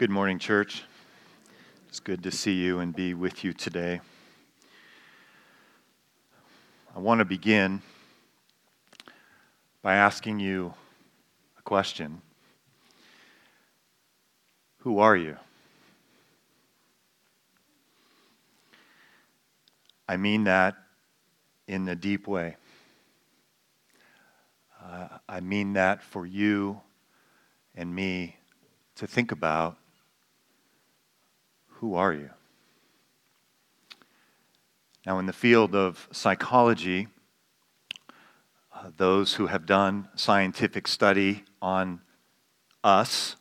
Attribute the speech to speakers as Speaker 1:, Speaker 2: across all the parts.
Speaker 1: Good morning, church. It's good to see you and be with you today. I want to begin by asking you a question Who are you? I mean that in a deep way. Uh, I mean that for you and me to think about who are you? Now, in the field of psychology, uh, those who have done scientific study on us,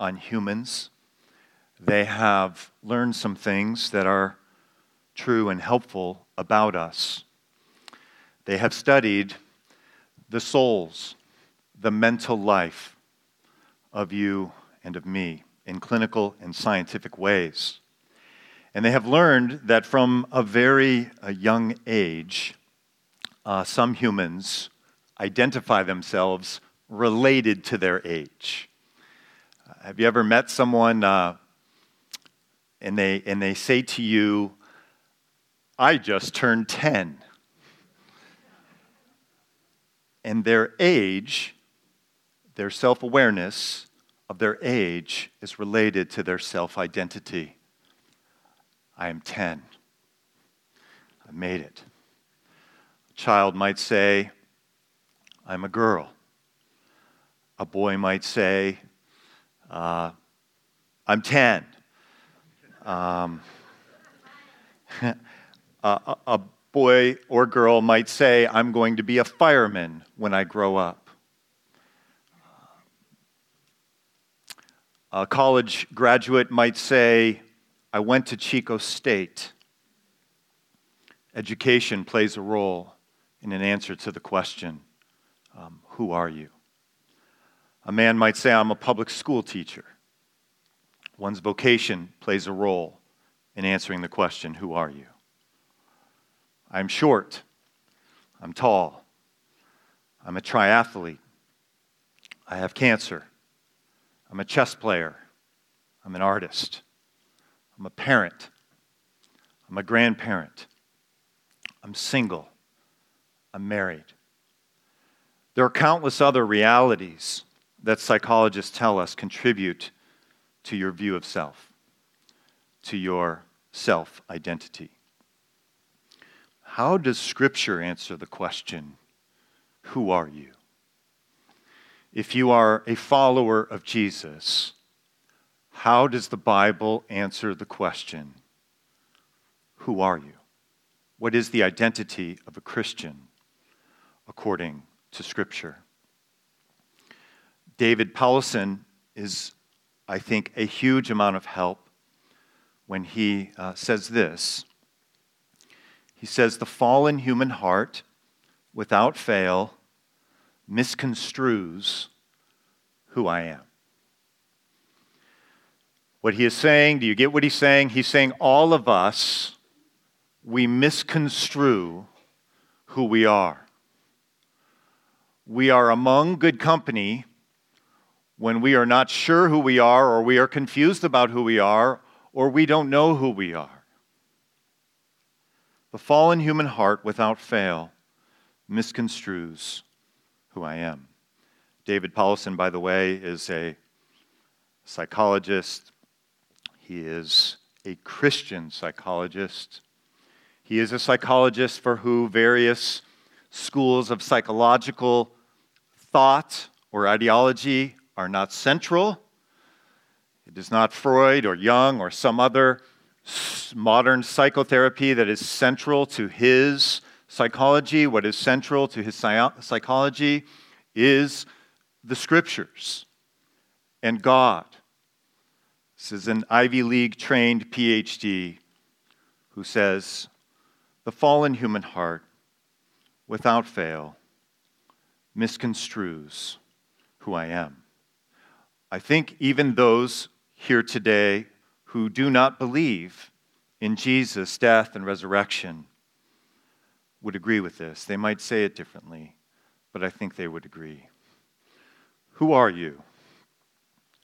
Speaker 1: on humans, they have learned some things that are true and helpful about us. They have studied the souls, the mental life of you and of me in clinical and scientific ways. And they have learned that from a very young age, uh, some humans identify themselves related to their age. Uh, have you ever met someone uh, and, they, and they say to you, I just turned 10? And their age, their self awareness of their age, is related to their self identity. I am 10. I made it. A child might say, I'm a girl. A boy might say, uh, I'm 10. Um, a, a boy or girl might say, I'm going to be a fireman when I grow up. A college graduate might say, I went to Chico State. Education plays a role in an answer to the question um, Who are you? A man might say, I'm a public school teacher. One's vocation plays a role in answering the question, Who are you? I'm short. I'm tall. I'm a triathlete. I have cancer. I'm a chess player. I'm an artist. I'm a parent. I'm a grandparent. I'm single. I'm married. There are countless other realities that psychologists tell us contribute to your view of self, to your self identity. How does Scripture answer the question, Who are you? If you are a follower of Jesus, how does the Bible answer the question, Who are you? What is the identity of a Christian according to Scripture? David Powlison is, I think, a huge amount of help when he uh, says this. He says, The fallen human heart, without fail, misconstrues who I am. What he is saying, do you get what he's saying? He's saying all of us, we misconstrue who we are. We are among good company when we are not sure who we are, or we are confused about who we are, or we don't know who we are. The fallen human heart, without fail, misconstrues who I am. David Powlison, by the way, is a psychologist, he is a Christian psychologist. He is a psychologist for who various schools of psychological thought or ideology are not central. It is not Freud or Jung or some other modern psychotherapy that is central to his psychology. What is central to his psychology is the scriptures and God this is an Ivy League trained PhD who says the fallen human heart, without fail, misconstrues who I am. I think even those here today who do not believe in Jesus' death and resurrection would agree with this. They might say it differently, but I think they would agree. Who are you?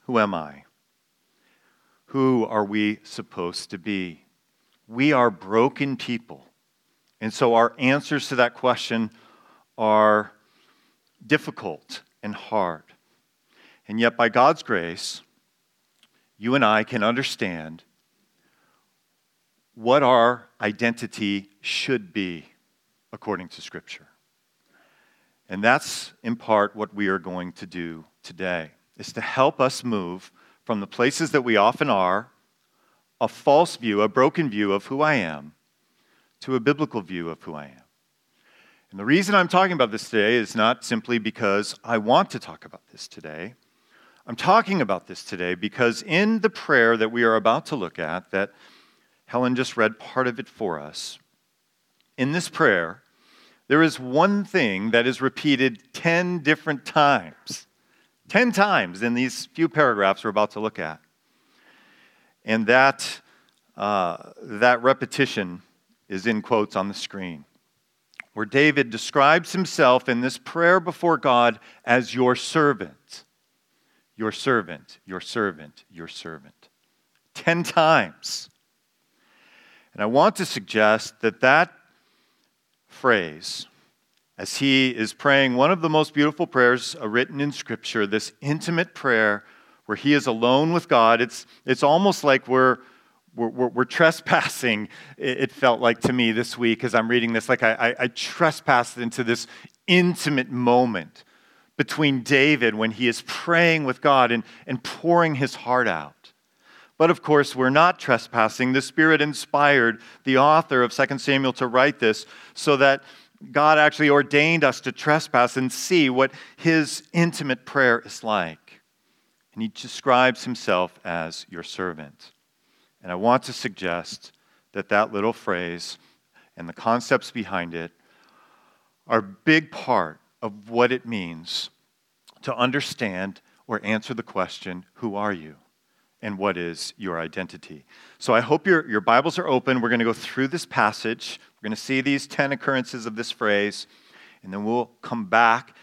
Speaker 1: Who am I? Who are we supposed to be? We are broken people. And so our answers to that question are difficult and hard. And yet, by God's grace, you and I can understand what our identity should be according to Scripture. And that's in part what we are going to do today, is to help us move from the places that we often are, a false view, a broken view of who I am, to a biblical view of who I am. And the reason I'm talking about this today is not simply because I want to talk about this today. I'm talking about this today because in the prayer that we are about to look at, that Helen just read part of it for us, in this prayer, there is one thing that is repeated 10 different times. 10 times in these few paragraphs we're about to look at. And that, uh, that repetition is in quotes on the screen, where David describes himself in this prayer before God as your servant. Your servant, your servant, your servant. 10 times. And I want to suggest that that phrase, as he is praying one of the most beautiful prayers uh, written in Scripture, this intimate prayer where he is alone with God, it's, it's almost like we're we're, we're, we're, trespassing, it felt like to me this week as I'm reading this. Like I, I, I trespassed into this intimate moment between David when he is praying with God and, and pouring his heart out. But of course, we're not trespassing. The Spirit inspired the author of 2 Samuel to write this so that God actually ordained us to trespass and see what his intimate prayer is like. And he describes himself as your servant. And I want to suggest that that little phrase and the concepts behind it are a big part of what it means to understand or answer the question who are you? And what is your identity? So I hope your, your Bibles are open. We're going to go through this passage. We're going to see these 10 occurrences of this phrase, and then we'll come back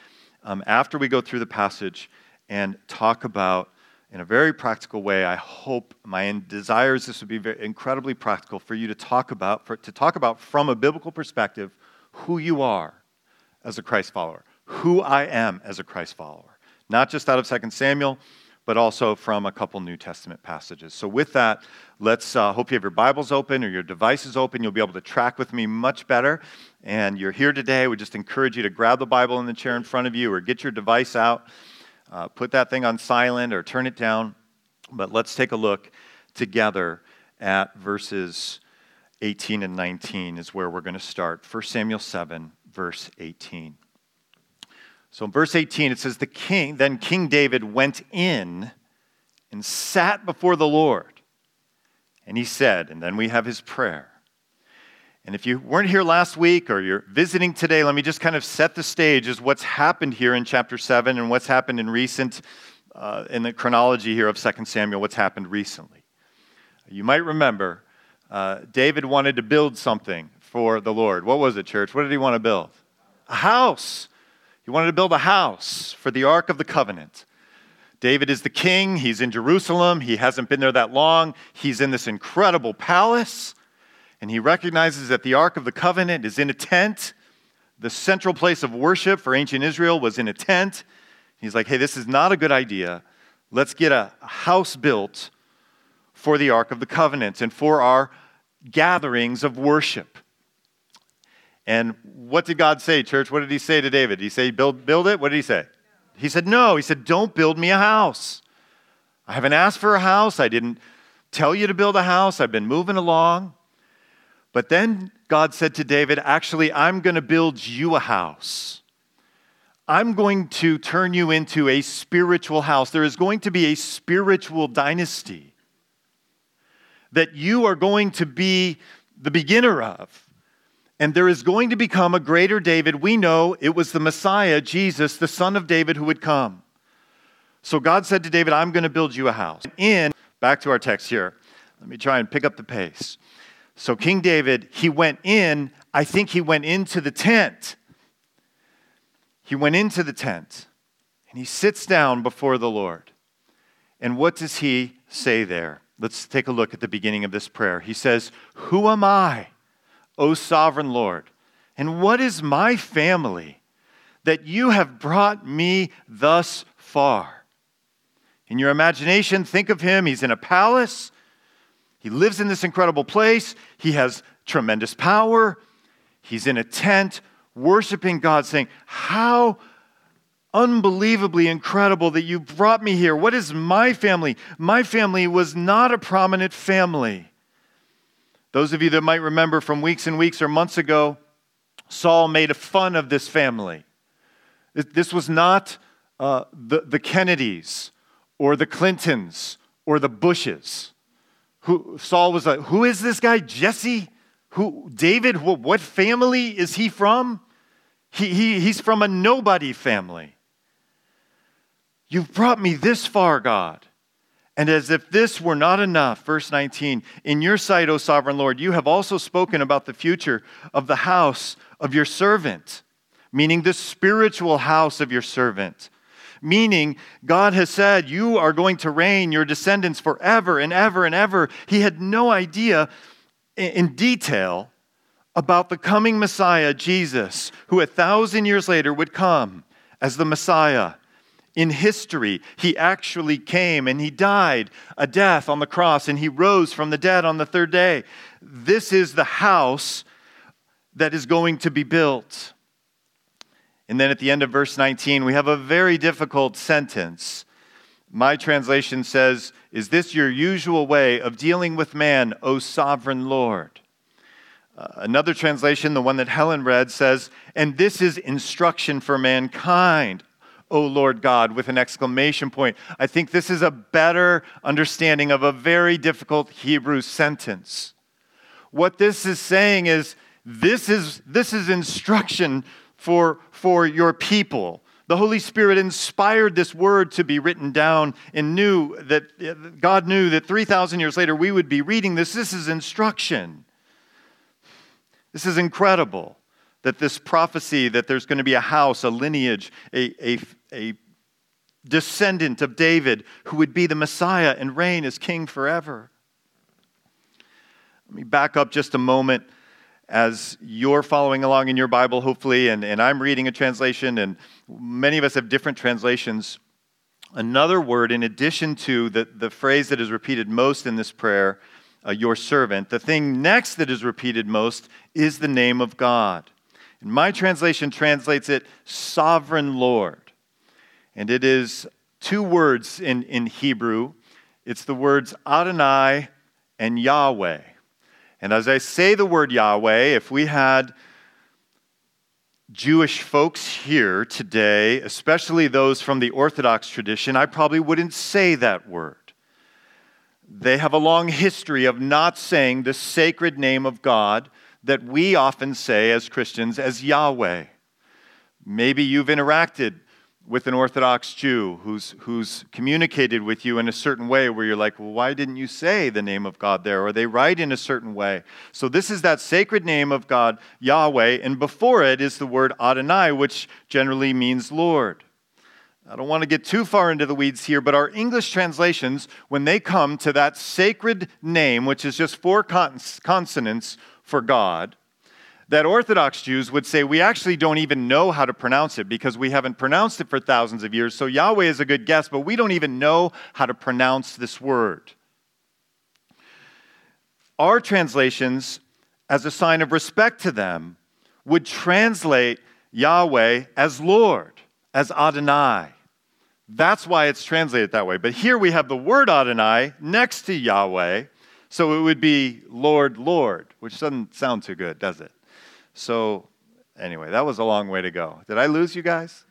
Speaker 1: um, after we go through the passage and talk about in a very practical way. I hope my desire is this would be very, incredibly practical for you to talk about, for, to talk about from a biblical perspective who you are as a Christ follower, who I am as a Christ follower, not just out of 2 Samuel, but also from a couple New Testament passages. So, with that, let's uh, hope you have your Bibles open or your devices open. You'll be able to track with me much better. And you're here today. We just encourage you to grab the Bible in the chair in front of you or get your device out uh, put that thing on silent or turn it down. But let's take a look together at verses 18 and 19 is where we're going to start. 1 Samuel 7, verse 18. So in verse 18, it says, The king, then King David went in and sat before the Lord. And he said, and then we have his prayer. And if you weren't here last week or you're visiting today, let me just kind of set the stage as what's happened here in chapter 7 and what's happened in recent, uh, in the chronology here of 2 Samuel, what's happened recently. You might remember uh, David wanted to build something for the Lord. What was it, church? What did he want to build? A house. He wanted to build a house for the Ark of the Covenant. David is the king. He's in Jerusalem. He hasn't been there that long. He's in this incredible palace and he recognizes that the Ark of the Covenant is in a tent. The central place of worship for ancient Israel was in a tent. He's like, hey, this is not a good idea. Let's get a house built for the Ark of the Covenant and for our gatherings of worship. And what did God say, church? What did he say to David? Did he say, build, build it? What did he say? He said, no. He said, don't build me a house. I haven't asked for a house. I didn't tell you to build a house. I've been moving along. But then God said to David, Actually, I'm going to build you a house. I'm going to turn you into a spiritual house. There is going to be a spiritual dynasty that you are going to be the beginner of. And there is going to become a greater David. We know it was the Messiah, Jesus, the son of David, who would come. So God said to David, I'm going to build you a house. In, back to our text here. Let me try and pick up the pace. So, King David, he went in, I think he went into the tent. He went into the tent and he sits down before the Lord. And what does he say there Let's take a look at the beginning of this prayer. He says, Who am I, O sovereign Lord? And what is my family that you have brought me thus far? In your imagination, think of him. He's in a palace. He lives in this incredible place. He has tremendous power. He's in a tent worshiping God, saying, How unbelievably incredible that you brought me here. What is my family? My family was not a prominent family. Those of you that might remember from weeks and weeks or months ago, Saul made a fun of this family. This was not uh, the, the Kennedys or the Clintons or the Bushes. Who, Saul was like, Who is this guy? Jesse? Who, David? What, what family is he from? He, he, he's from a nobody family. You've brought me this far, God. And as if this were not enough, verse 19, in your sight, O sovereign Lord, you have also spoken about the future of the house of your servant, meaning the spiritual house of your servant. Meaning, God has said, You are going to reign your descendants forever and ever and ever. He had no idea in detail about the coming Messiah, Jesus, who a thousand years later would come as the Messiah in history, he actually came and he died a death on the cross and he rose from the dead on the third day. This is the house that is going to be built. And then at the end of verse 19, we have a very difficult sentence. My translation says, Is this your usual way of dealing with man, O sovereign Lord? Uh, another translation, the one that Helen read, says, And this is instruction for mankind. O Lord God, with an exclamation point. I think this is a better understanding of a very difficult Hebrew sentence. What this is saying is this is, this is instruction for, for your people. The Holy Spirit inspired this word to be written down and knew that God knew that 3,000 years later we would be reading this. This is instruction. This is incredible that this prophecy that there's going to be a house, a lineage, a, a, a descendant of David who would be the Messiah and reign as king forever. Let me back up just a moment as you're following along in your Bible, hopefully, and, and I'm reading a translation, and many of us have different translations. Another word, in addition to the, the phrase that is repeated most in this prayer, uh, your servant, the thing next that is repeated most is the name of God. My translation translates it sovereign Lord. And it is two words in, in Hebrew it's the words Adonai and Yahweh. And as I say the word Yahweh, if we had Jewish folks here today, especially those from the Orthodox tradition, I probably wouldn't say that word. They have a long history of not saying the sacred name of God that we often say as Christians as Yahweh. Maybe you've interacted with an Orthodox Jew who's, who's communicated with you in a certain way where you're like, well, why didn't you say the name of God there? Or they write in a certain way. So this is that sacred name of God, Yahweh, and before it is the word Adonai, which generally means Lord. I don't want to get too far into the weeds here, but our English translations, when they come to that sacred name, which is just four consonants, for God that Orthodox Jews would say, we actually don't even know how to pronounce it because we haven't pronounced it for thousands of years. So Yahweh is a good guess, but we don't even know how to pronounce this word. Our translations, as a sign of respect to them, would translate Yahweh as Lord, as Adonai. That's why it's translated that way. But here we have the word Adonai next to Yahweh, so it would be Lord, Lord, which doesn't sound too good, does it? So, anyway, that was a long way to go. Did I lose you guys?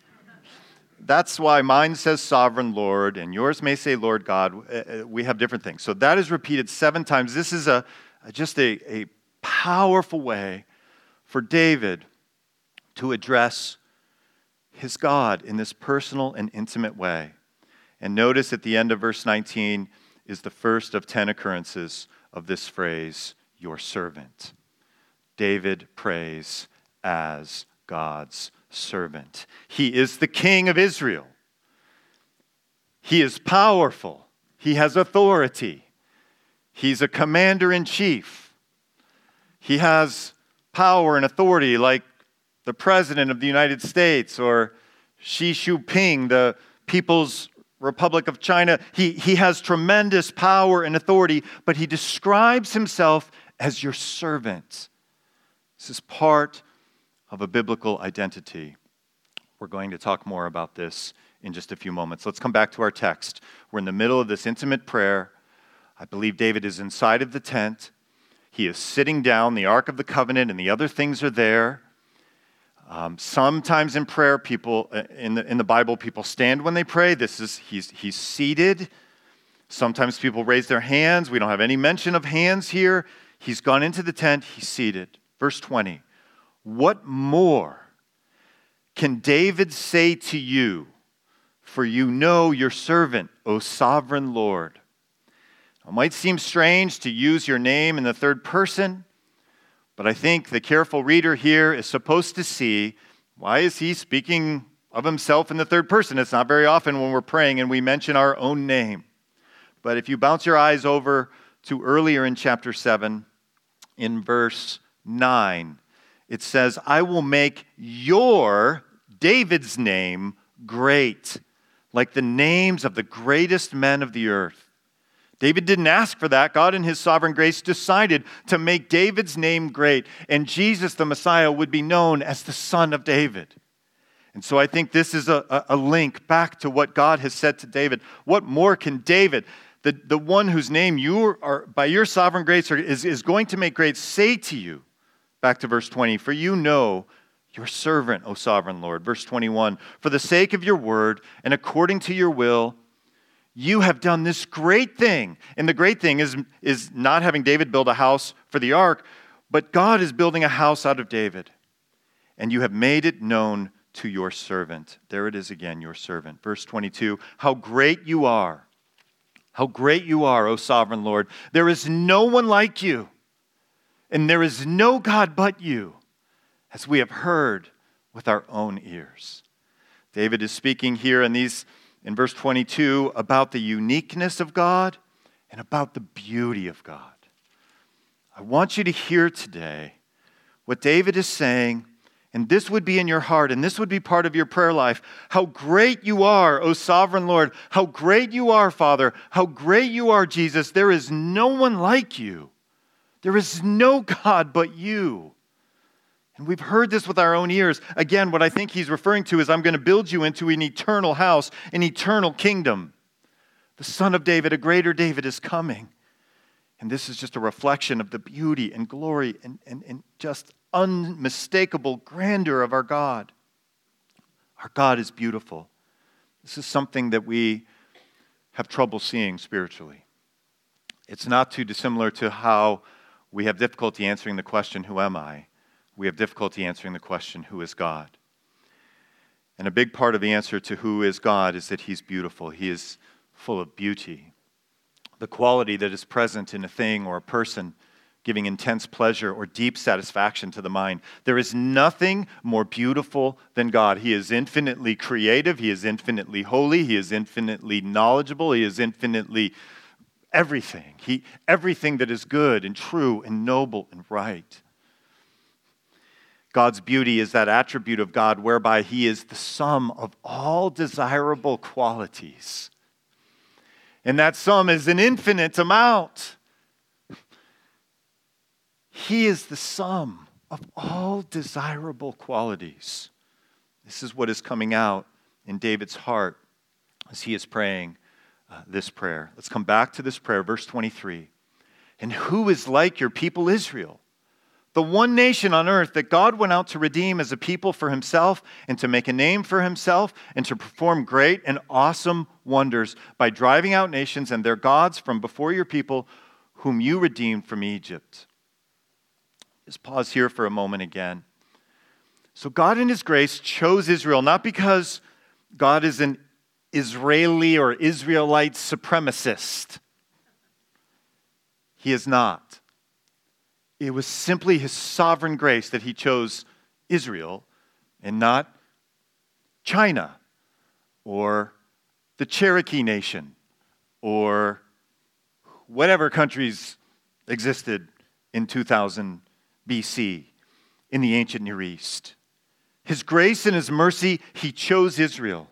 Speaker 1: That's why mine says sovereign Lord and yours may say Lord God. Uh, uh, we have different things. So that is repeated seven times. This is a, just a, a powerful way for David to address his God in this personal and intimate way. And notice at the end of verse 19 is the first of 10 occurrences of this phrase, your servant. David prays as God's servant. He is the king of Israel. He is powerful. He has authority. He's a commander in chief. He has power and authority like the President of the United States or Xi Jinping, the People's Republic of China. He, he has tremendous power and authority, but he describes himself as your servant. This is part of a biblical identity. We're going to talk more about this in just a few moments. Let's come back to our text. We're in the middle of this intimate prayer. I believe David is inside of the tent. He is sitting down, the Ark of the Covenant, and the other things are there. Um, sometimes in prayer, people uh, in the, in the Bible, people stand when they pray. This is he's he's seated. Sometimes people raise their hands. We don't have any mention of hands here. He's gone into the tent. He's seated. Verse 20. What more can David say to you? For you know your servant, O sovereign Lord. It might seem strange to use your name in the third person, but I think the careful reader here is supposed to see why is he speaking of himself in the third person? It's not very often when we're praying and we mention our own name. But if you bounce your eyes over to earlier in chapter 7, in verse 9, it says, I will make your, David's name, great, like the names of the greatest men of the earth. David didn't ask for that. God, in his sovereign grace, decided to make David's name great, and Jesus, the Messiah, would be known as the Son of David. And so I think this is a, a link back to what God has said to David. What more can David, the, the one whose name you are, by your sovereign grace, are, is, is going to make great, say to you? Back to verse 20. For you know your servant, O sovereign Lord. Verse 21. For the sake of your word and according to your will, you have done this great thing. And the great thing is, is not having David build a house for the ark, but God is building a house out of David. And you have made it known to your servant. There it is again, your servant. Verse 22 How great you are! How great you are, O sovereign Lord! There is no one like you and there is no God but you, as we have heard with our own ears. David is speaking here in these in verse 22 about the uniqueness of God and about the beauty of God. I want you to hear today what David is saying, and this would be in your heart, and this would be part of your prayer life. How great you are, O sovereign Lord! How great you are, Father! How great you are, Jesus! There is no one like you. There is no God but you. And we've heard this with our own ears. Again, what I think he's referring to is I'm going to build you into an eternal house, an eternal kingdom. The Son of David, a greater David, is coming. And this is just a reflection of the beauty and glory and, and, and just unmistakable grandeur of our God. Our God is beautiful. This is something that we have trouble seeing spiritually. It's not too dissimilar to how we have difficulty answering the question, Who am I? We have difficulty answering the question, Who is God? And a big part of the answer to who is God is that He's beautiful. He is full of beauty. The quality that is present in a thing or a person giving intense pleasure or deep satisfaction to the mind. There is nothing more beautiful than God. He is infinitely creative, He is infinitely holy, He is infinitely knowledgeable, He is infinitely everything. He, everything that is good and true and noble and right. God's beauty is that attribute of God whereby He is the sum of all desirable qualities. And that sum is an infinite amount. He is the sum of all desirable qualities. This is what is coming out in David's heart as he is praying uh, this prayer. Let's come back to this prayer, verse 23. And who is like your people Israel? The one nation on earth that God went out to redeem as a people for himself and to make a name for himself and to perform great and awesome wonders by driving out nations and their gods from before your people, whom you redeemed from Egypt. Just pause here for a moment again. So, God, in His grace, chose Israel not because God is an Israeli or Israelite supremacist. He is not. It was simply his sovereign grace that he chose Israel and not China or the Cherokee Nation or whatever countries existed in 2000 BC in the ancient Near East. His grace and his mercy, he chose Israel.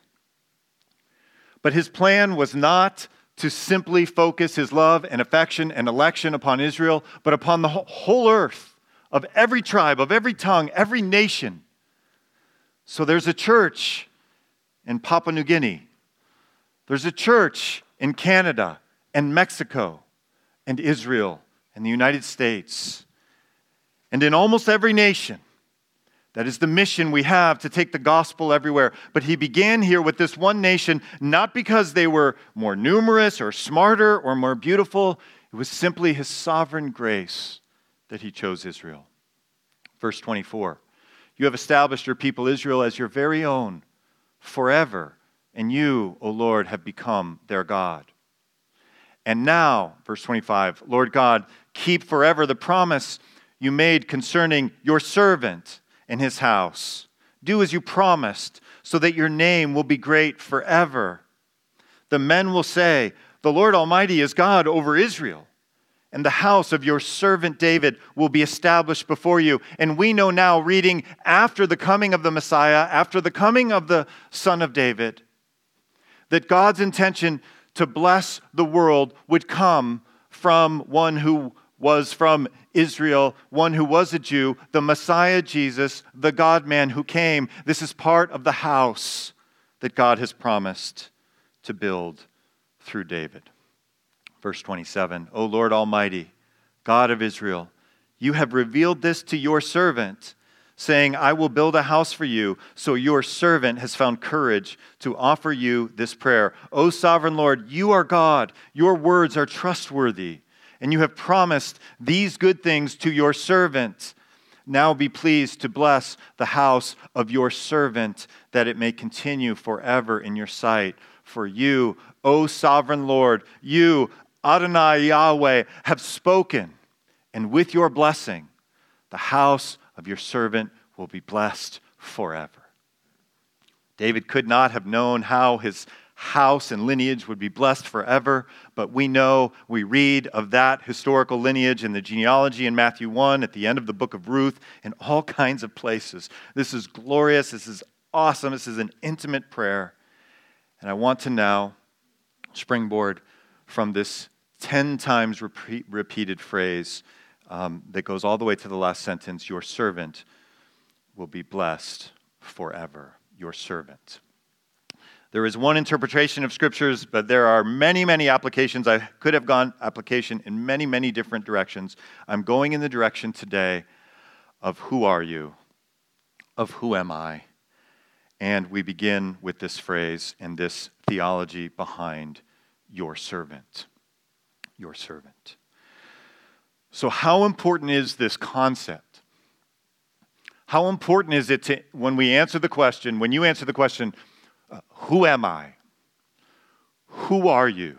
Speaker 1: But his plan was not to simply focus his love and affection and election upon Israel, but upon the whole earth of every tribe, of every tongue, every nation. So there's a church in Papua New Guinea, there's a church in Canada and Mexico and Israel and the United States and in almost every nation. That is the mission we have to take the gospel everywhere. But he began here with this one nation, not because they were more numerous or smarter or more beautiful. It was simply his sovereign grace that he chose Israel. Verse 24 You have established your people Israel as your very own forever, and you, O Lord, have become their God. And now, verse 25, Lord God, keep forever the promise you made concerning your servant and his house. Do as you promised, so that your name will be great forever. The men will say, The Lord Almighty is God over Israel, and the house of your servant David will be established before you. And we know now, reading after the coming of the Messiah, after the coming of the Son of David, that God's intention to bless the world would come from one who was from Israel, one who was a Jew, the Messiah Jesus, the God man who came. This is part of the house that God has promised to build through David. Verse 27 O Lord Almighty, God of Israel, you have revealed this to your servant, saying, I will build a house for you. So your servant has found courage to offer you this prayer. O sovereign Lord, you are God. Your words are trustworthy and you have promised these good things to your servant. Now be pleased to bless the house of your servant, that it may continue forever in your sight. For you, O sovereign Lord, you, Adonai Yahweh, have spoken, and with your blessing, the house of your servant will be blessed forever. David could not have known how his house and lineage would be blessed forever. But we know, we read of that historical lineage in the genealogy in Matthew 1, at the end of the book of Ruth, in all kinds of places. This is glorious. This is awesome. This is an intimate prayer. And I want to now springboard from this 10 times repeat, repeated phrase um, that goes all the way to the last sentence Your servant will be blessed forever. Your servant. There is one interpretation of scriptures, but there are many, many applications. I could have gone application in many, many different directions. I'm going in the direction today of who are you? Of who am I? And we begin with this phrase and this theology behind your servant. Your servant. So, how important is this concept? How important is it to, when we answer the question, when you answer the question, who am I? Who are you?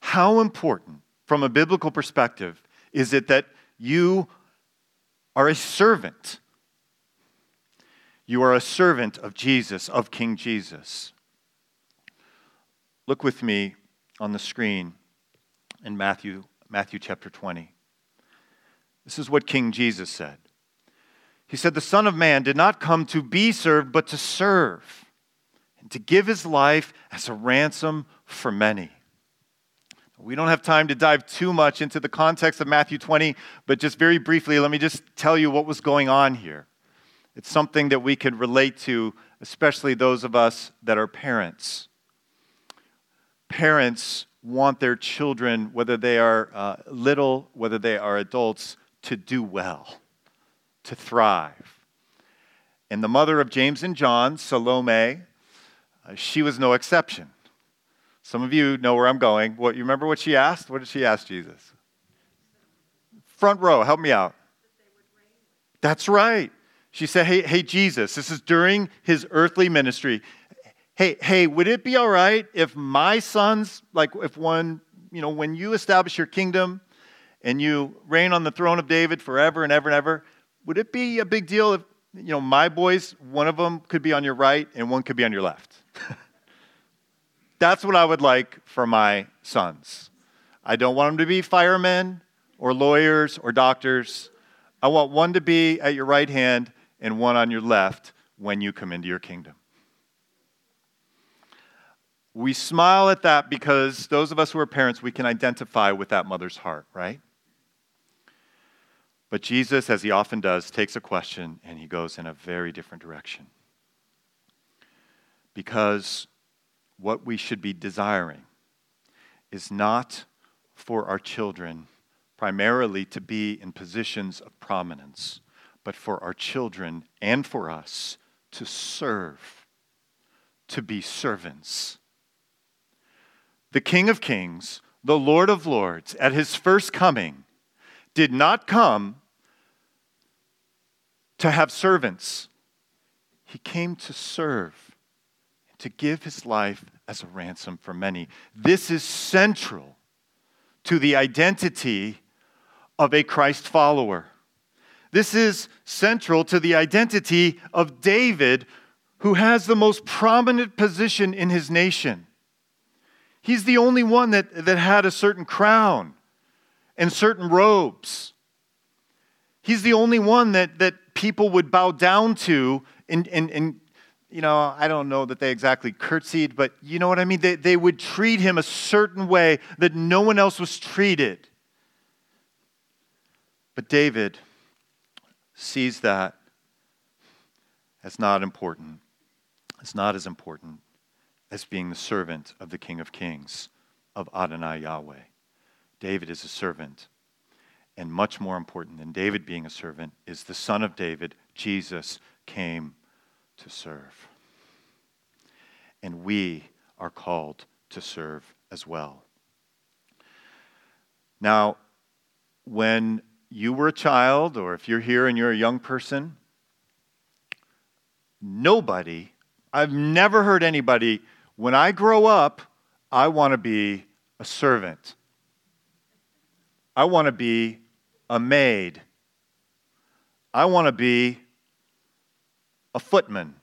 Speaker 1: How important, from a biblical perspective, is it that you are a servant? You are a servant of Jesus, of King Jesus. Look with me on the screen in Matthew, Matthew chapter 20. This is what King Jesus said. He said, The Son of Man did not come to be served, but to serve and to give his life as a ransom for many. We don't have time to dive too much into the context of Matthew 20, but just very briefly, let me just tell you what was going on here. It's something that we could relate to, especially those of us that are parents. Parents want their children, whether they are uh, little, whether they are adults, to do well, to thrive. And the mother of James and John, Salome, uh, she was no exception. Some of you know where I'm going. What you remember what she asked? What did she ask Jesus? Front row, help me out. That's right. She said, "Hey, hey Jesus, this is during his earthly ministry. Hey, hey, would it be all right if my sons, like if one, you know, when you establish your kingdom and you reign on the throne of David forever and ever and ever, would it be a big deal if, you know, my boys, one of them could be on your right and one could be on your left?" That's what I would like for my sons. I don't want them to be firemen or lawyers or doctors. I want one to be at your right hand and one on your left when you come into your kingdom. We smile at that because those of us who are parents, we can identify with that mother's heart, right? But Jesus, as he often does, takes a question and he goes in a very different direction. Because what we should be desiring is not for our children primarily to be in positions of prominence, but for our children and for us to serve, to be servants. The King of Kings, the Lord of Lords, at his first coming, did not come to have servants. He came to serve, to give his life as a ransom for many. This is central to the identity of a Christ follower. This is central to the identity of David, who has the most prominent position in his nation. He's the only one that, that had a certain crown and certain robes. He's the only one that, that people would bow down to and, and, and you know, I don't know that they exactly curtsied, but you know what I mean? They, they would treat him a certain way that no one else was treated. But David sees that as not important. It's not as important as being the servant of the King of Kings, of Adonai Yahweh. David is a servant. And much more important than David being a servant is the Son of David, Jesus, came to serve. And we are called to serve as well. Now, when you were a child, or if you're here and you're a young person, nobody, I've never heard anybody when I grow up, I want to be a servant. I want to be a maid. I want to be a footman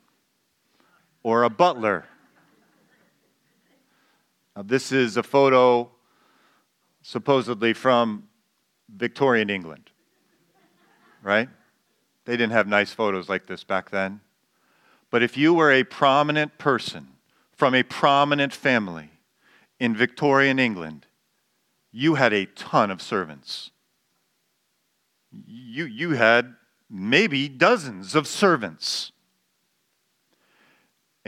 Speaker 1: or a butler. Now, this is a photo supposedly from Victorian England, right? They didn't have nice photos like this back then. But if you were a prominent person, from a prominent family in Victorian England, you had a ton of servants. You, you had maybe dozens of servants.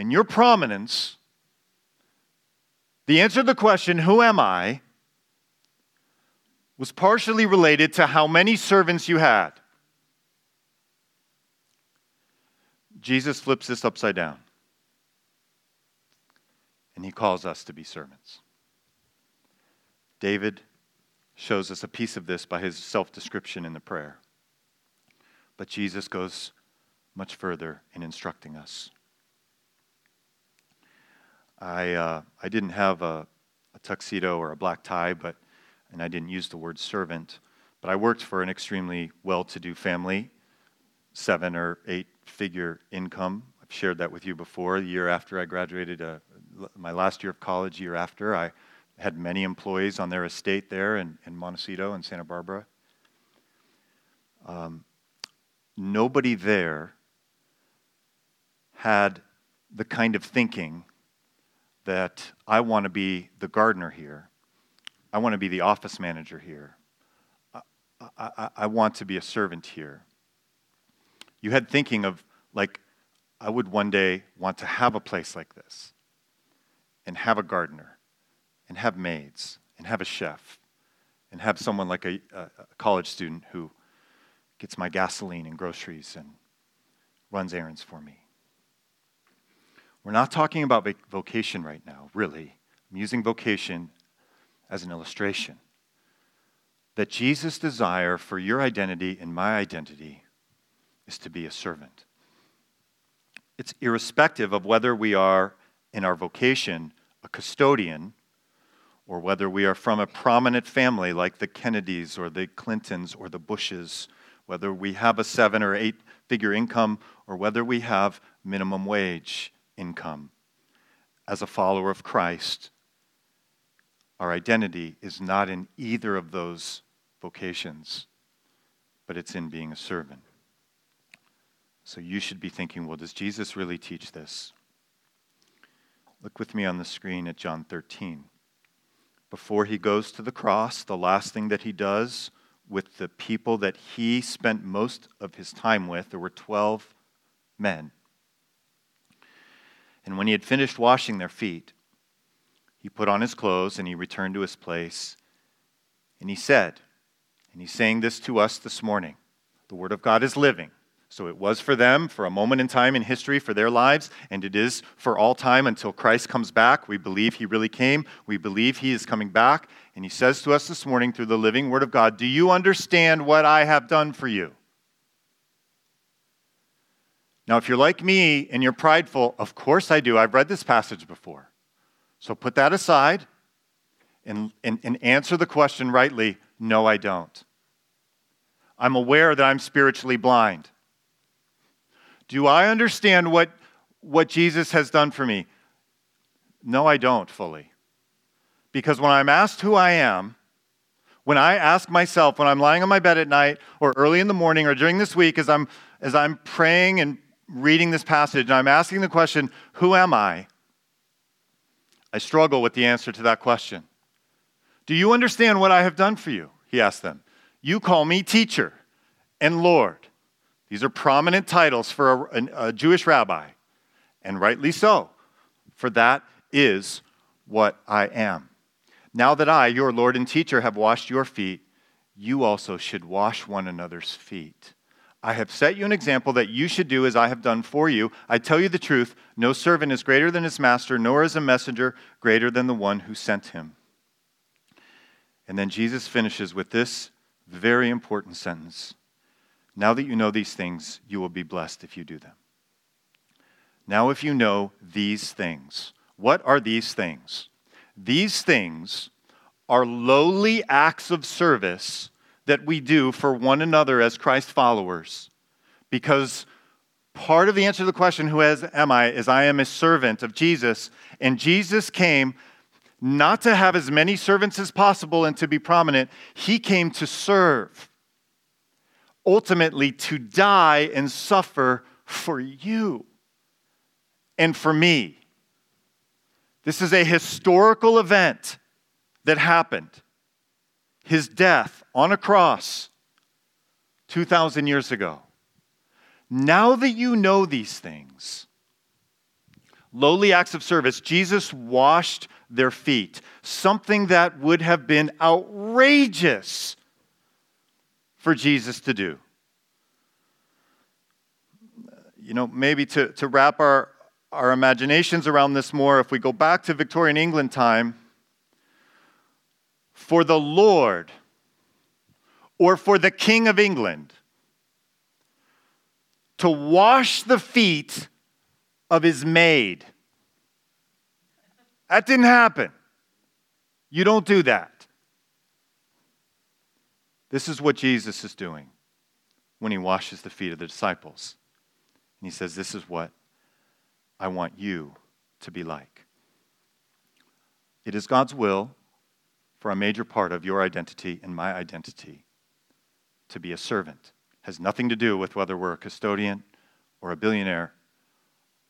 Speaker 1: And your prominence, the answer to the question, Who am I? was partially related to how many servants you had. Jesus flips this upside down and he calls us to be servants. David shows us a piece of this by his self description in the prayer. But Jesus goes much further in instructing us. I, uh, I didn't have a, a tuxedo or a black tie, but, and I didn't use the word servant, but I worked for an extremely well to do family, seven or eight figure income. I've shared that with you before. The year after I graduated, uh, my last year of college, year after, I had many employees on their estate there in, in Montecito and Santa Barbara. Um, nobody there had the kind of thinking that I want to be the gardener here. I want to be the office manager here. I, I, I, want to be a servant here. You had thinking of, like, I would one day want to have a place like this and have a gardener and have maids and have a chef and have someone like a, a, college student who gets my gasoline and groceries and runs errands for me. We're not talking about vocation right now, really. I'm using vocation as an illustration. That Jesus' desire for your identity and my identity is to be a servant. It's irrespective of whether we are in our vocation a custodian or whether we are from a prominent family like the Kennedys or the Clintons or the Bushes, whether we have a seven or eight figure income or whether we have minimum wage income. As a follower of Christ, Our identity is not in either of those vocations, but it's in being a servant. So you should be thinking, well, does Jesus really teach this? Look with me on the screen at John 13. Before he goes to the cross, the last thing that he does with the people that he spent most of his time with, there were 12 men. And when he had finished washing their feet, he put on his clothes and he returned to his place. And he said, and he's saying this to us this morning the Word of God is living. So it was for them for a moment in time in history for their lives, and it is for all time until Christ comes back. We believe he really came. We believe he is coming back. And he says to us this morning through the living Word of God Do you understand what I have done for you? Now, if you're like me and you're prideful, of course I do. I've read this passage before. So put that aside and, and, and answer the question rightly no, I don't. I'm aware that I'm spiritually blind. Do I understand what, what Jesus has done for me? No, I don't fully. Because when I'm asked who I am, when I ask myself, when I'm lying on my bed at night or early in the morning or during this week as I'm, as I'm praying and reading this passage and I'm asking the question, Who am I? I struggle with the answer to that question. Do you understand what I have done for you? He asked them. You call me teacher and Lord. These are prominent titles for a, a, Jewish rabbi, and rightly so, for that is what I am. Now that I, your Lord and teacher, have washed your feet, you also should wash one another's feet. I have set you an example that you should do as I have done for you. I tell you the truth no servant is greater than his master, nor is a messenger greater than the one who sent him. And then Jesus finishes with this very important sentence Now that you know these things, you will be blessed if you do them. Now, if you know these things, what are these things? These things are lowly acts of service that we do for one another as Christ followers. Because part of the answer to the question, Who am I? is I am a servant of Jesus. And Jesus came not to have as many servants as possible and to be prominent, He came to serve, ultimately, to die and suffer for you and for me. This is a historical event that happened his death on a cross 2,000 years ago. Now that you know these things, lowly acts of service, Jesus washed their feet, something that would have been outrageous for Jesus to do. You know, maybe to, to wrap our, our imaginations around this more, if we go back to Victorian England time, for the Lord or for the King of England to wash the feet of his maid. That didn't happen. You don't do that. This is what Jesus is doing when he washes the feet of the disciples. And he says, This is what I want you to be like. It is God's will for a major part of your identity and my identity to be a servant. Has nothing to do with whether we're a custodian or a billionaire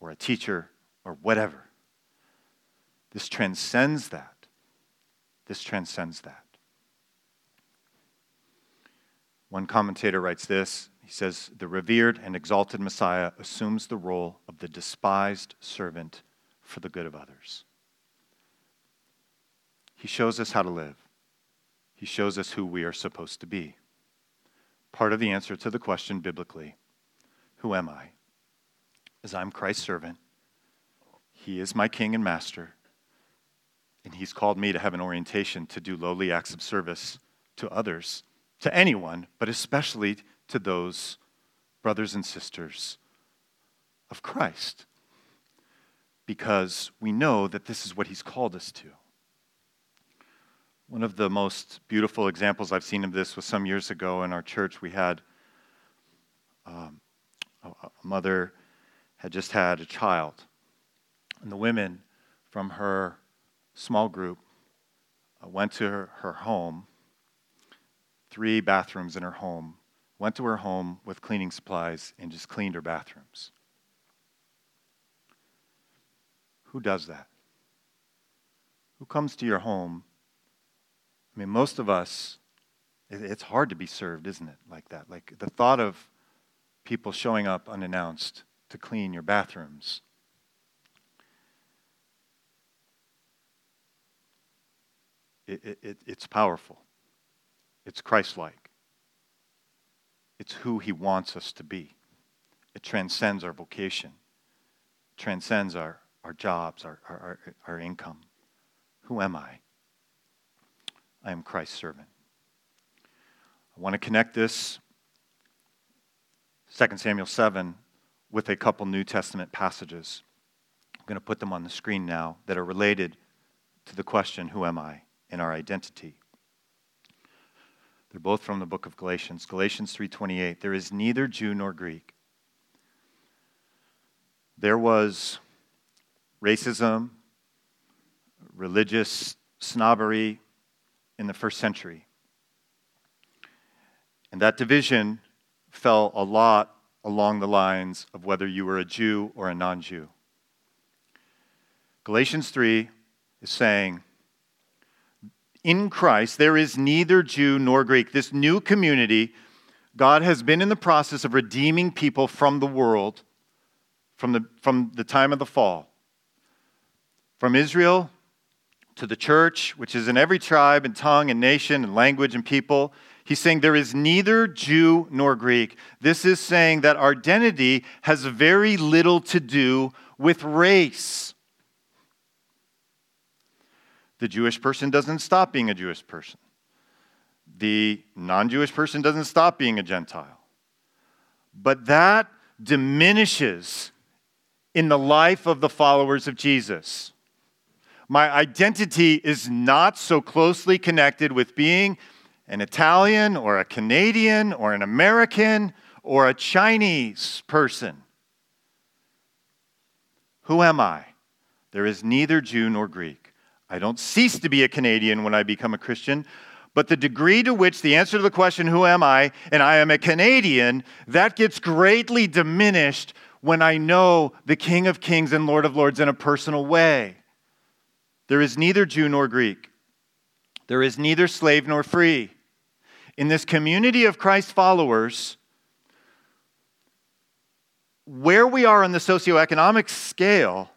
Speaker 1: or a teacher or whatever. This transcends that. This transcends that. One commentator writes this he says, The revered and exalted Messiah assumes the role of the despised servant for the good of others. He shows us how to live, He shows us who we are supposed to be. Part of the answer to the question biblically Who am I? Is I'm Christ's servant. He is my king and master. And he's called me to have an orientation to do lowly acts of service to others, to anyone, but especially to those brothers and sisters of Christ. Because we know that this is what he's called us to. One of the most beautiful examples I've seen of this was some years ago in our church. We had um, a, mother had just had a child, and the women from her small group uh, went to her, her home, three bathrooms in her home, went to her home with cleaning supplies and just cleaned her bathrooms. Who does that? Who comes to your home? I mean, most of us, it's hard to be served, isn't it? Like that. Like the thought of people showing up unannounced to clean your bathrooms. It, it, it's powerful. It's Christ like. It's who he wants us to be. It transcends our vocation, transcends our, our jobs, our, our, our income. Who am I? I am Christ's servant. I want to connect this, 2 Samuel 7, with a couple New Testament passages. I'm going to put them on the screen now that are related to the question, Who am I? and our identity. They're both from the book of Galatians. Galatians 3:28. There is neither Jew nor Greek. There was racism, religious snobbery in the first century. And that division fell a lot along the lines of whether you were a Jew or a non Jew. Galatians 3 is saying, in Christ, there is neither Jew nor Greek. This new community, God has been in the process of redeeming people from the world from the, from the time of the fall. From Israel to the church, which is in every tribe and tongue and nation and language and people. He's saying there is neither Jew nor Greek. This is saying that our identity has very little to do with race. The Jewish person doesn't stop being a Jewish person. The non Jewish person doesn't stop being a Gentile. But that diminishes in the life of the followers of Jesus. My identity is not so closely connected with being an Italian or a Canadian or an American or a Chinese person. Who am I? There is neither Jew nor Greek. I don't cease to be a Canadian when I become a Christian, but the degree to which the answer to the question, Who am I? and I am a Canadian, that gets greatly diminished when I know the King of Kings and Lord of Lords in a personal way. There is neither Jew nor Greek, there is neither slave nor free. In this community of Christ followers, where we are on the socioeconomic scale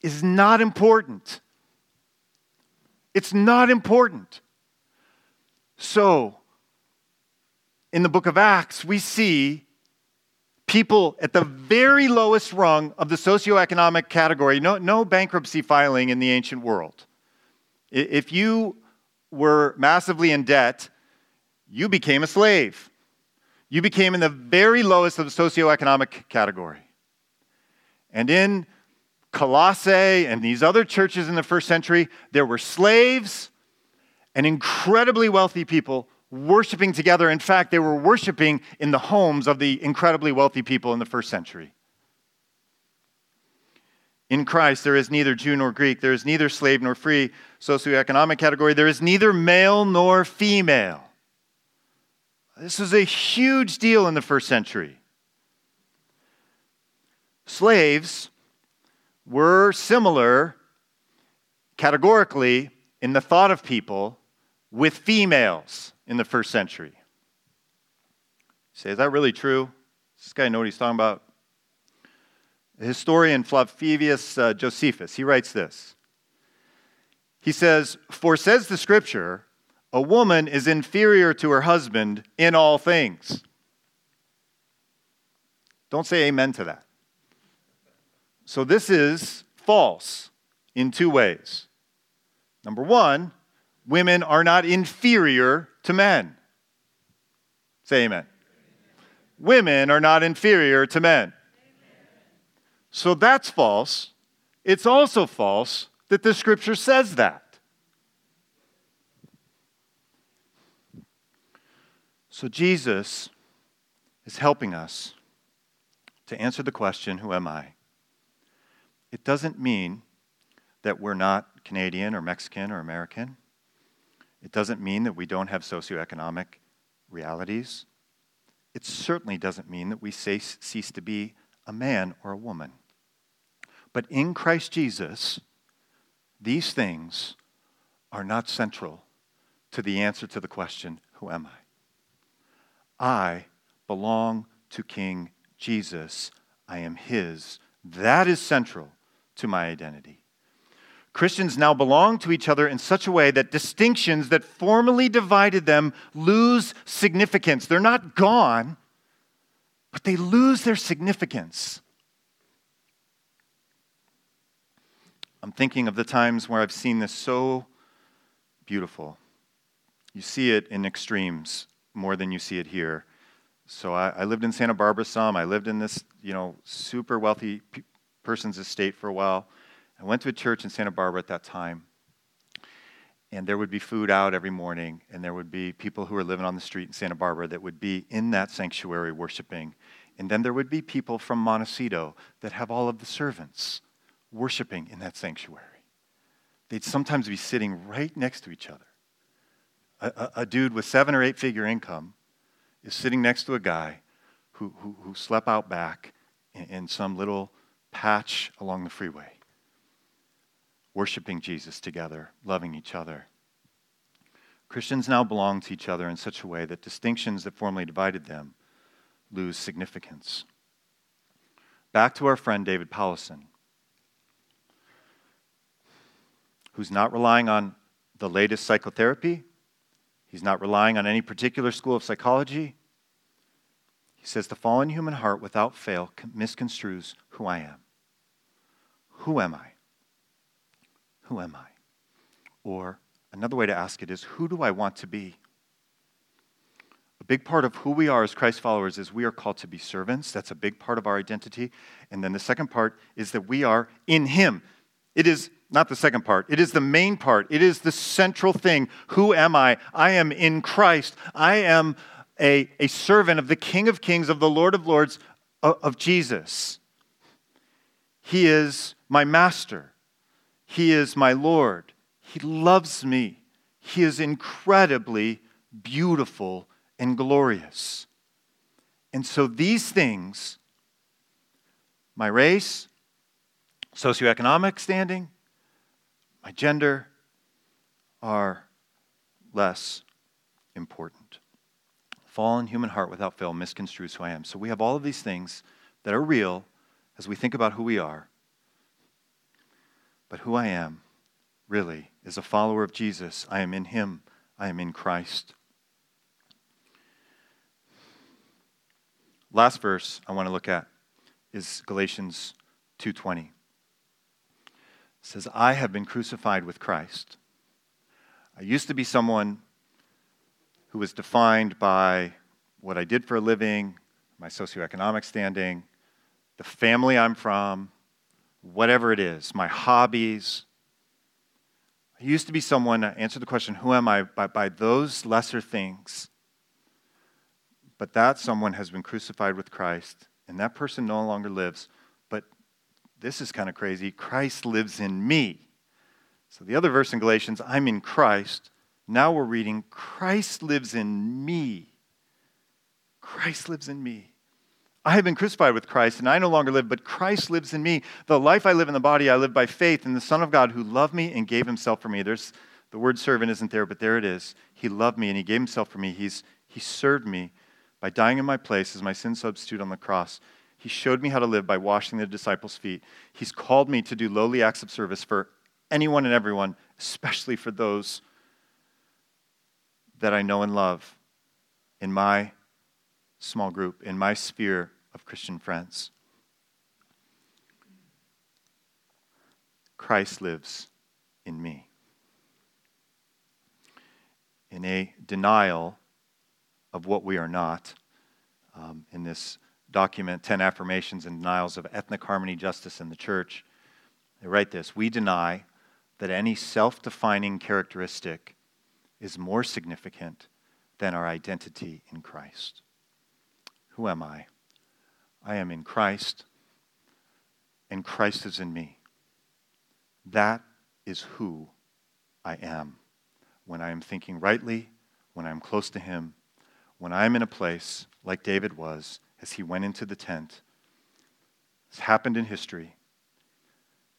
Speaker 1: is not important. It's not important. So, in the book of Acts, we see people at the very lowest rung of the socioeconomic category, no, no bankruptcy filing in the ancient world. If you were massively in debt, you became a slave. You became in the very lowest of the socioeconomic category. And in Colossae and these other churches in the first century, there were slaves and incredibly wealthy people worshiping together. In fact, they were worshiping in the homes of the incredibly wealthy people in the first century. In Christ, there is neither Jew nor Greek, there is neither slave nor free, socioeconomic category, there is neither male nor female. This was a huge deal in the first century. Slaves were similar categorically in the thought of people with females in the first century. You say, is that really true? Does this guy know what he's talking about? The historian Flavius uh, Josephus, he writes this. He says, For says the scripture, a woman is inferior to her husband in all things. Don't say amen to that. So this is false in two ways. Number one, women are not inferior to men. Say amen. Women are not inferior to men. So that's false. It's also false that the scripture says that. So Jesus is helping us to answer the question Who am I? It doesn't mean that we're not Canadian or Mexican or American. It doesn't mean that we don't have socioeconomic realities. It certainly doesn't mean that we cease to be a man or a woman. But in Christ Jesus, these things are not central to the answer to the question, Who am I? I belong to King Jesus. I am His. That is central to my identity. Christians now belong to each other in such a way that distinctions that formerly divided them lose significance. They're not gone, but they lose their significance. I'm thinking of the times where I've seen this so beautiful. You see it in extremes more than you see it here. So I, I lived in Santa Barbara some. I lived in this, you know, super wealthy person's estate for a while. I went to a church in Santa Barbara at that time, and there would be food out every morning, and there would be people who were living on the street in Santa Barbara that would be in that sanctuary worshiping. And then there would be people from Montecito that have all of the servants worshiping in that sanctuary. They'd sometimes be sitting right next to each other. A, a, a dude with seven or eight figure income is sitting next to a guy who, who, who slept out back in, in some little patch along the freeway worshiping Jesus together, loving each other. Christians now belong to each other in such a way that distinctions that formerly divided them lose significance. Back to our friend David Powlison, who's not relying on the latest psychotherapy, he's not relying on any particular school of psychology. He says, The fallen human heart without fail misconstrues who I am. Who am I? Who am I? Or another way to ask it is, Who do I want to be? A big part of who we are as Christ followers is we are called to be servants. That's a big part of our identity. And then the second part is that we are in Him. It is not the second part, it is the main part. It is the central thing. Who am I? I am in Christ. I am a, a servant of the King of Kings, of the Lord of Lords, of, of Jesus. He is my master. He is my Lord. He loves me. He is incredibly beautiful and glorious. And so these things, my race, socioeconomic standing, my gender, are less important. Fallen human heart without fail misconstrues who I am. So we have all of these things that are real as we think about who we are. But who I am, really, is a follower of Jesus. I am in Him, I am in Christ. Last verse I want to look at is Galatians 2:20. It says, "I have been crucified with Christ." I used to be someone who was defined by what I did for a living, my socioeconomic standing, the family I'm from, whatever it is, my hobbies. I used to be someone, answer the question, who am I, by, by those lesser things. But that someone has been crucified with Christ, and that person no longer lives. But this is kind of crazy. Christ lives in me. So the other verse in Galatians, I'm in Christ. Now we're reading, Christ lives in me. Christ lives in me. I have been crucified with Christ, and I no longer live, but Christ lives in me. The life I live in the body, I live by faith in the Son of God who loved me and gave himself for me. There's the word servant isn't there, but there it is. He loved me and he gave himself for me. He's, he served me by dying in my place as my sin substitute on the cross. He showed me how to live by washing the disciples' feet. He's called me to do lowly acts of service for anyone and everyone, especially for those that I know and love in my small group, in my sphere of Christian friends. Christ lives in me. In a denial of what we are not, um, in this document, 10 Affirmations and Denials of Ethnic Harmony, Justice, in the Church, they write this We deny that any self defining characteristic is more significant than our identity in Christ. Who am I? I am in Christ, and Christ is in me. That is who I am. When I am thinking rightly, when I am close to Him, when I am in a place like David was as he went into the tent. It's happened in history.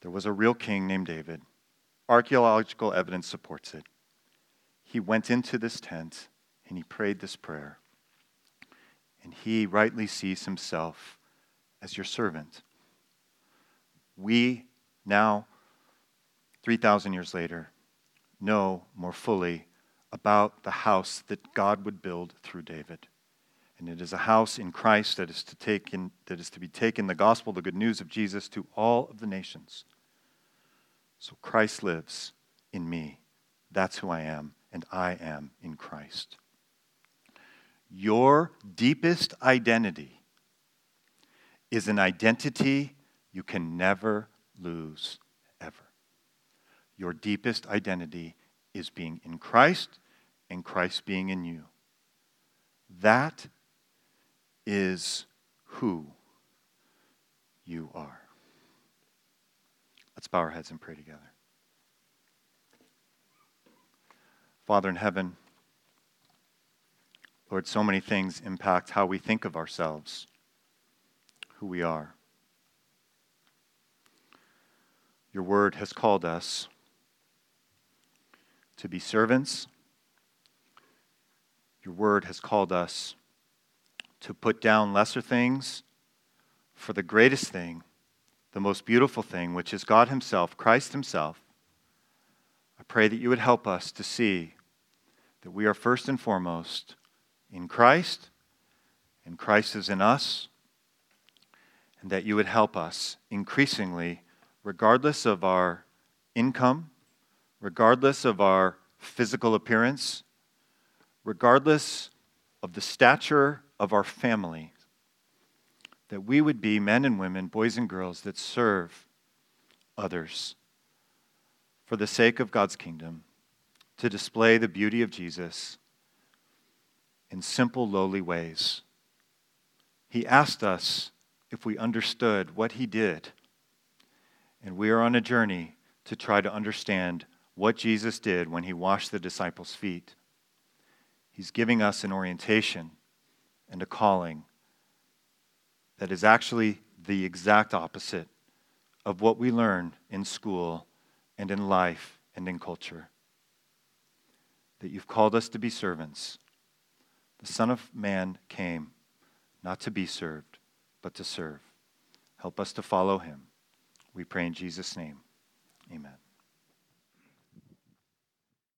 Speaker 1: There was a real king named David. Archaeological evidence supports it. He went into this tent and he prayed this prayer. And he rightly sees himself as your servant. We now, 3,000 years later, know more fully about the house that God would build through David. And it is a house in Christ that is to take in, that is to be taken the gospel, the good news of Jesus to all of the nations. So Christ lives in me. That's who I am, and I am in Christ. Your deepest identity is an identity you can never lose, ever. Your deepest identity is being in Christ and Christ being in you. That is who you are. Let's bow our heads and pray together. Father in heaven, Lord, so many things impact how we think of ourselves, who we are. Your word has called us to be servants. Your word has called us to put down lesser things for the greatest thing, the most beautiful thing, which is God Himself, Christ Himself. I pray that you would help us to see that we are first and foremost in Christ, and Christ is in us, and that you would help us increasingly, regardless of our income, regardless of our physical appearance, regardless of the stature of our family, that we would be men and women, boys and girls that serve others for the sake of God's kingdom, to display the beauty of Jesus in simple, lowly ways. He asked us if we understood what he did, and we are on a journey to try to understand what Jesus did when he washed the disciples' feet. He's giving us an orientation and a calling that is actually the exact opposite of what we learn in school and in life and in culture. That you've called us to be servants. The Son of Man came not to be served, but to serve. Help us to follow him. We pray in Jesus' name. Amen.